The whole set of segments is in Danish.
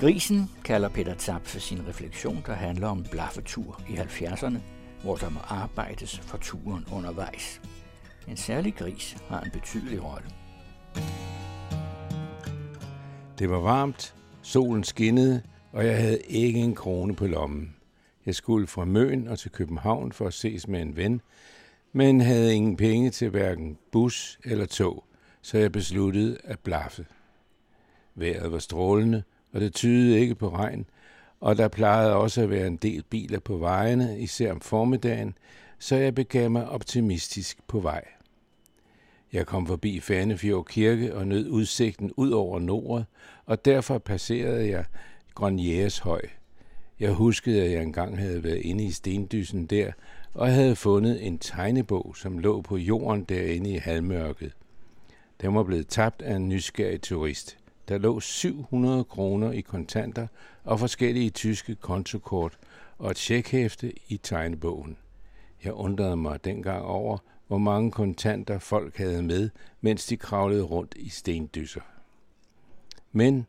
Grisen kalder Peter for sin refleksion, der handler om blaffetur i 70'erne, hvor der må arbejdes for turen undervejs. En særlig gris har en betydelig rolle. Det var varmt, solen skinnede, og jeg havde ikke en krone på lommen. Jeg skulle fra Møn og til København for at ses med en ven, men havde ingen penge til hverken bus eller tog, så jeg besluttede at blaffe. Vejret var strålende, og det tydede ikke på regn, og der plejede også at være en del biler på vejene, især om formiddagen, så jeg begav mig optimistisk på vej. Jeg kom forbi Fanefjord Kirke og nød udsigten ud over nordet, og derfor passerede jeg Grønjæres Høj. Jeg huskede, at jeg engang havde været inde i stendysen der, og havde fundet en tegnebog, som lå på jorden derinde i halvmørket. Den var blevet tabt af en nysgerrig turist. Der lå 700 kroner i kontanter og forskellige tyske kontokort og et tjekhæfte i tegnebogen. Jeg undrede mig dengang over, hvor mange kontanter folk havde med, mens de kravlede rundt i stendysser. Men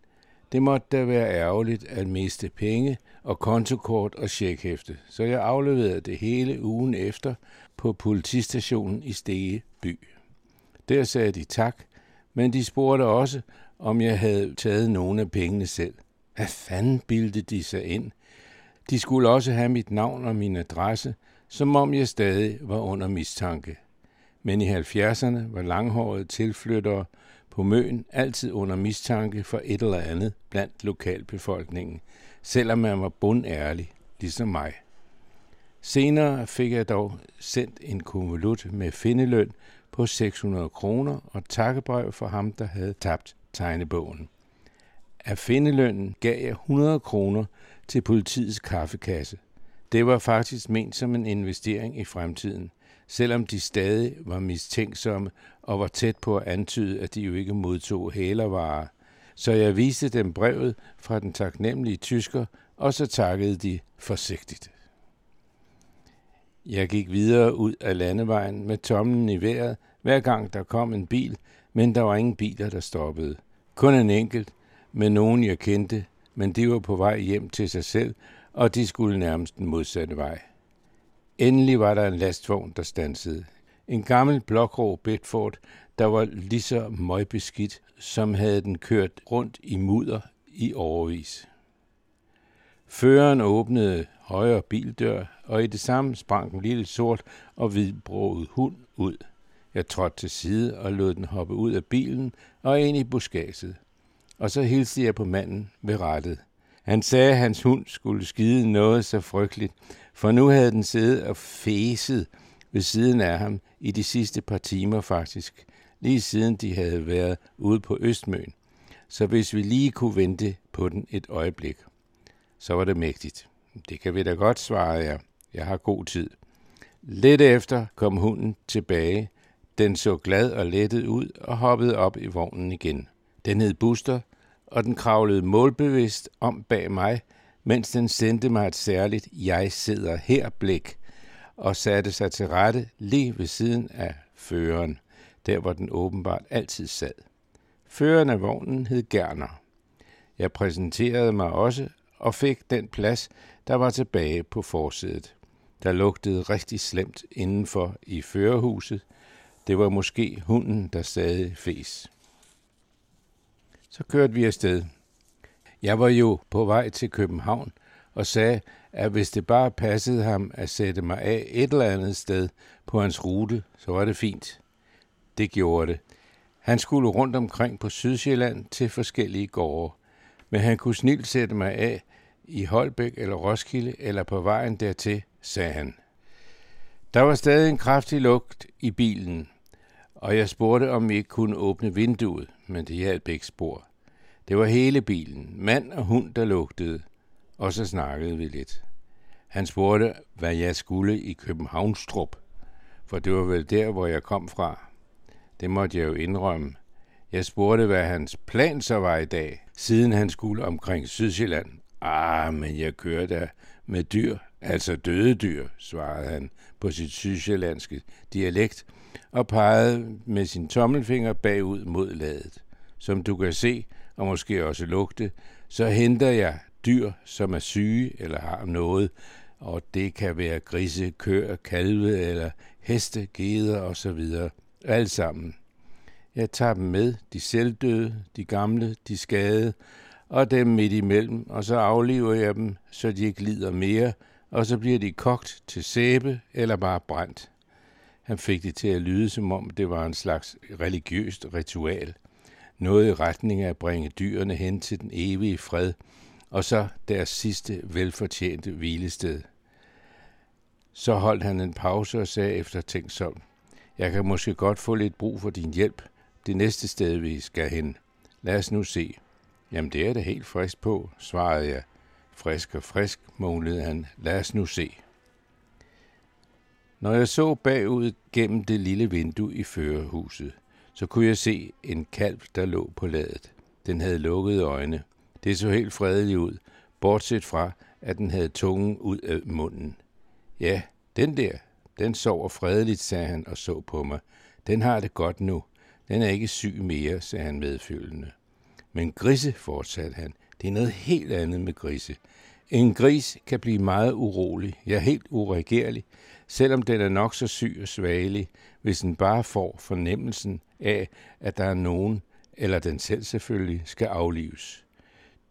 det måtte da være ærgerligt at miste penge og kontokort og tjekhæfte, så jeg afleverede det hele ugen efter på politistationen i Stege by. Der sagde de tak, men de spurgte også, om jeg havde taget nogle af pengene selv. Hvad fanden bildte de sig ind? De skulle også have mit navn og min adresse, som om jeg stadig var under mistanke. Men i 70'erne var langhårede tilflyttere på Møn altid under mistanke for et eller andet blandt lokalbefolkningen, selvom man var bundærlig, ligesom mig. Senere fik jeg dog sendt en konvolut med findeløn på 600 kroner og takkebrev for ham, der havde tabt tegnebogen. Af findelønnen gav jeg 100 kroner til politiets kaffekasse. Det var faktisk ment som en investering i fremtiden, selvom de stadig var mistænksomme og var tæt på at antyde, at de jo ikke modtog hælervarer. Så jeg viste dem brevet fra den taknemmelige tysker, og så takkede de forsigtigt. Jeg gik videre ud af landevejen med tommelen i vejret, hver gang der kom en bil, men der var ingen biler, der stoppede. Kun en enkelt, med nogen jeg kendte, men de var på vej hjem til sig selv, og de skulle nærmest den modsatte vej. Endelig var der en lastvogn, der stansede. En gammel blågrå Bedford, der var lige så møgbeskidt, som havde den kørt rundt i mudder i overvis. Føreren åbnede højre bildør, og i det samme sprang en lille sort og hvidbroget hund ud. Jeg trådte til side og lod den hoppe ud af bilen og ind i buskaget. Og så hilste jeg på manden ved rettet. Han sagde, at hans hund skulle skide noget så frygteligt, for nu havde den siddet og fæset ved siden af ham i de sidste par timer faktisk, lige siden de havde været ude på Østmøn. Så hvis vi lige kunne vente på den et øjeblik, så var det mægtigt. Det kan vi da godt, svarede jeg. Jeg har god tid. Lidt efter kom hunden tilbage. Den så glad og lettet ud og hoppede op i vognen igen. Den hed Buster, og den kravlede målbevidst om bag mig, mens den sendte mig et særligt jeg sidder her blik og satte sig til rette lige ved siden af føreren, der hvor den åbenbart altid sad. Føreren af vognen hed Gerner. Jeg præsenterede mig også og fik den plads, der var tilbage på forsædet. Der lugtede rigtig slemt indenfor i førerhuset. Det var måske hunden, der stadig fes. Så kørte vi afsted. Jeg var jo på vej til København og sagde, at hvis det bare passede ham at sætte mig af et eller andet sted på hans rute, så var det fint. Det gjorde det. Han skulle rundt omkring på Sydsjælland til forskellige gårde, men han kunne snilt sætte mig af i Holbæk eller Roskilde eller på vejen dertil, sagde han. Der var stadig en kraftig lugt i bilen, og jeg spurgte, om vi ikke kunne åbne vinduet, men det hjalp ikke spor. Det var hele bilen, mand og hund, der lugtede, og så snakkede vi lidt. Han spurgte, hvad jeg skulle i Københavnstrup, for det var vel der, hvor jeg kom fra. Det måtte jeg jo indrømme. Jeg spurgte, hvad hans plan så var i dag, siden han skulle omkring Sydsjælland. Ah, men jeg kører da med dyr, altså døde dyr, svarede han på sit sydsjællandske dialekt og pegede med sin tommelfinger bagud mod ladet. Som du kan se, og måske også lugte, Så henter jeg dyr, som er syge eller har noget, og det kan være grise, køer, kalve eller heste, geder osv. Alt sammen. Jeg tager dem med, de selvdøde, de gamle, de skadede, og dem midt imellem, og så aflever jeg dem, så de ikke lider mere, og så bliver de kogt til sæbe eller bare brændt. Han fik det til at lyde, som om det var en slags religiøst ritual. Noget i retning af at bringe dyrene hen til den evige fred, og så deres sidste velfortjente hvilested. Så holdt han en pause og sagde efter tænksom, jeg kan måske godt få lidt brug for din hjælp, det næste sted, vi skal hen. Lad os nu se. Jamen, det er det helt frisk på, svarede jeg. Frisk og frisk, målede han. Lad os nu se. Når jeg så bagud gennem det lille vindue i førerhuset, så kunne jeg se en kalv, der lå på ladet. Den havde lukkede øjne. Det så helt fredeligt ud, bortset fra, at den havde tungen ud af munden. Ja, den der, den sover fredeligt, sagde han og så på mig. Den har det godt nu. Den er ikke syg mere, sagde han medfølgende. Men grise, fortsatte han, det er noget helt andet med grise. En gris kan blive meget urolig, ja helt uregerlig, selvom den er nok så syg og svagelig, hvis den bare får fornemmelsen af, at der er nogen, eller den selv selvfølgelig, skal aflives.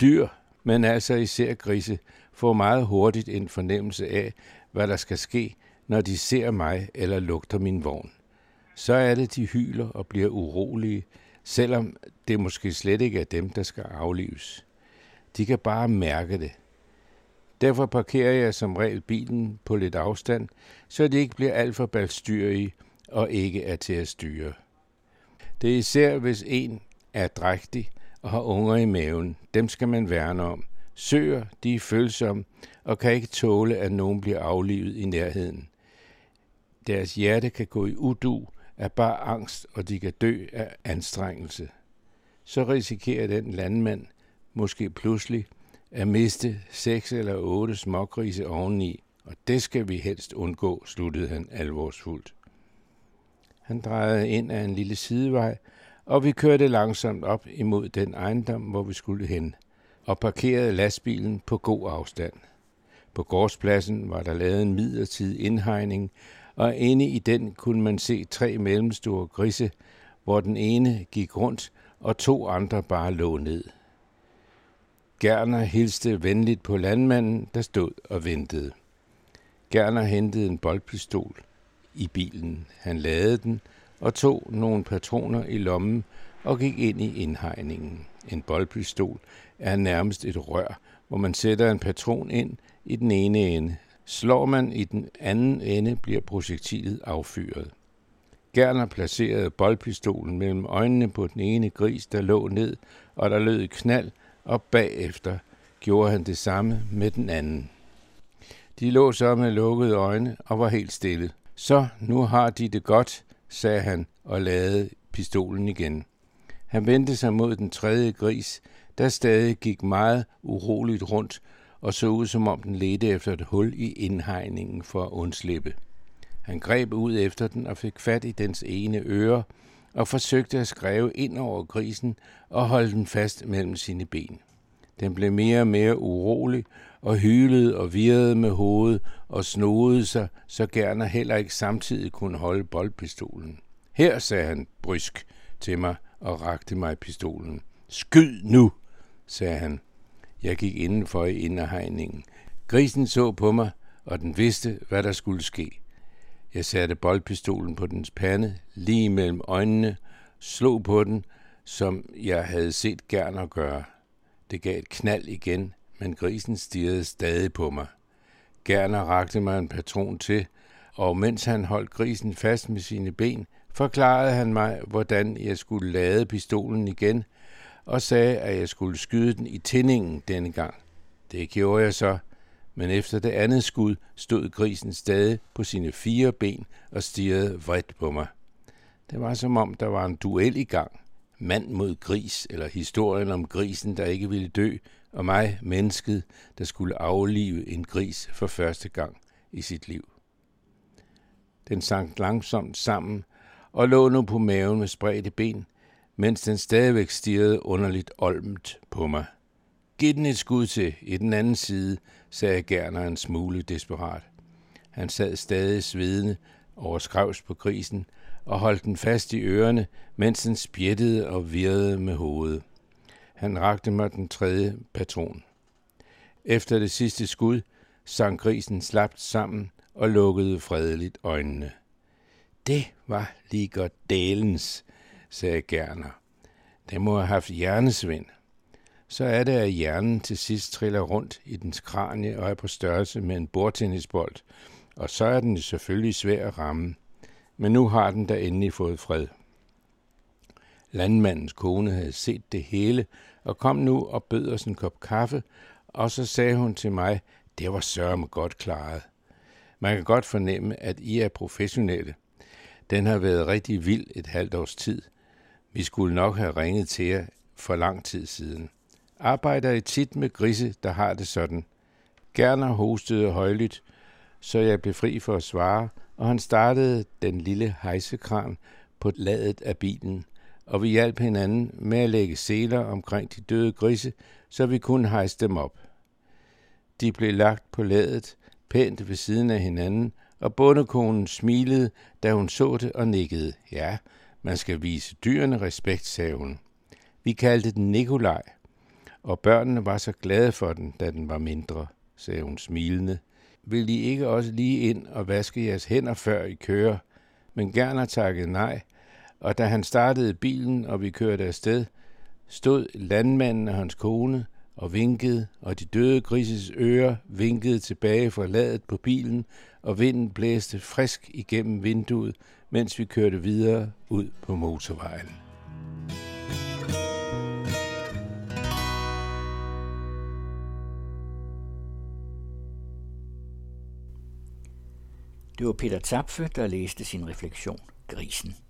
Dyr, men altså især grise, får meget hurtigt en fornemmelse af, hvad der skal ske, når de ser mig eller lugter min vogn. Så er det, de hyler og bliver urolige, selvom det måske slet ikke er dem, der skal aflives. De kan bare mærke det. Derfor parkerer jeg som regel bilen på lidt afstand, så de ikke bliver alt for balstyrige og ikke er til at styre. Det er især, hvis en er drægtig og har unger i maven. Dem skal man værne om. Søer, de er følsomme og kan ikke tåle, at nogen bliver aflivet i nærheden. Deres hjerte kan gå i udu af bare angst, og de kan dø af anstrengelse. Så risikerer den landmand måske pludselig at miste seks eller otte smågrise oveni, og det skal vi helst undgå, sluttede han alvorsfuldt. Han drejede ind af en lille sidevej, og vi kørte langsomt op imod den ejendom, hvor vi skulle hen, og parkerede lastbilen på god afstand. På gårdspladsen var der lavet en midlertidig indhegning, og inde i den kunne man se tre mellemstore grise, hvor den ene gik rundt, og to andre bare lå ned. Gerner hilste venligt på landmanden, der stod og ventede. Gerner hentede en boldpistol i bilen. Han lavede den og tog nogle patroner i lommen og gik ind i indhegningen. En boldpistol er nærmest et rør, hvor man sætter en patron ind i den ene ende. Slår man i den anden ende, bliver projektilet affyret. Gerner placerede boldpistolen mellem øjnene på den ene gris, der lå ned, og der lød et knald, og bagefter gjorde han det samme med den anden. De lå så med lukkede øjne og var helt stille. Så nu har de det godt, sagde han og lavede pistolen igen. Han vendte sig mod den tredje gris, der stadig gik meget uroligt rundt og så ud som om den ledte efter et hul i indhegningen for at undslippe. Han greb ud efter den og fik fat i dens ene øre og forsøgte at skrive ind over grisen og holde den fast mellem sine ben. Den blev mere og mere urolig og hylede og virrede med hovedet og snodede sig, så gerne heller ikke samtidig kunne holde boldpistolen. Her, sagde han brysk til mig og rakte mig pistolen. Skyd nu, sagde han. Jeg gik indenfor i inderhegningen. Grisen så på mig, og den vidste, hvad der skulle ske. Jeg satte boldpistolen på dens pande, lige mellem øjnene, slog på den, som jeg havde set gerne gøre. Det gav et knald igen, men grisen stirrede stadig på mig. Gerner rakte mig en patron til, og mens han holdt grisen fast med sine ben, forklarede han mig, hvordan jeg skulle lade pistolen igen, og sagde, at jeg skulle skyde den i tændingen denne gang. Det gjorde jeg så, men efter det andet skud stod grisen stadig på sine fire ben og stirrede vredt på mig. Det var som om, der var en duel i gang. Mand mod gris, eller historien om grisen, der ikke ville dø, og mig, mennesket, der skulle aflive en gris for første gang i sit liv. Den sank langsomt sammen og lå nu på maven med spredte ben, mens den stadigvæk stirrede underligt olmt på mig. Giv den et skud til i den anden side, sagde Gerner en smule desperat. Han sad stadig svedende over skrevs på grisen og holdt den fast i ørerne, mens den spjættede og virrede med hovedet. Han rakte mig den tredje patron. Efter det sidste skud sank grisen slapt sammen og lukkede fredeligt øjnene. Det var lige godt dalens, sagde Gerner. Det må have haft hjernesvind. Så er det, at hjernen til sidst triller rundt i dens kranie og er på størrelse med en bordtennisbold, og så er den selvfølgelig svær at ramme. Men nu har den da endelig fået fred. Landmandens kone havde set det hele og kom nu og bød os en kop kaffe, og så sagde hun til mig, det var sørme godt klaret. Man kan godt fornemme, at I er professionelle. Den har været rigtig vild et halvt års tid. Vi skulle nok have ringet til jer for lang tid siden. Arbejder I tit med grise, der har det sådan? Gerner hostede højlydt, så jeg blev fri for at svare, og han startede den lille hejsekran på ladet af bilen, og vi hjalp hinanden med at lægge seler omkring de døde grise, så vi kunne hejse dem op. De blev lagt på ladet, pænt ved siden af hinanden, og bondekonen smilede, da hun så det og nikkede. Ja, man skal vise dyrene respekt, sagde hun. Vi kaldte den Nikolaj, og børnene var så glade for den, da den var mindre, sagde hun smilende. Vil I ikke også lige ind og vaske jeres hænder, før I kører? Men Gerner takkede nej, og da han startede bilen, og vi kørte afsted, stod landmanden og hans kone og vinkede, og de døde grises ører vinkede tilbage fra ladet på bilen, og vinden blæste frisk igennem vinduet, mens vi kørte videre ud på motorvejen. Det var Peter Zapfe, der læste sin refleksion, Grisen.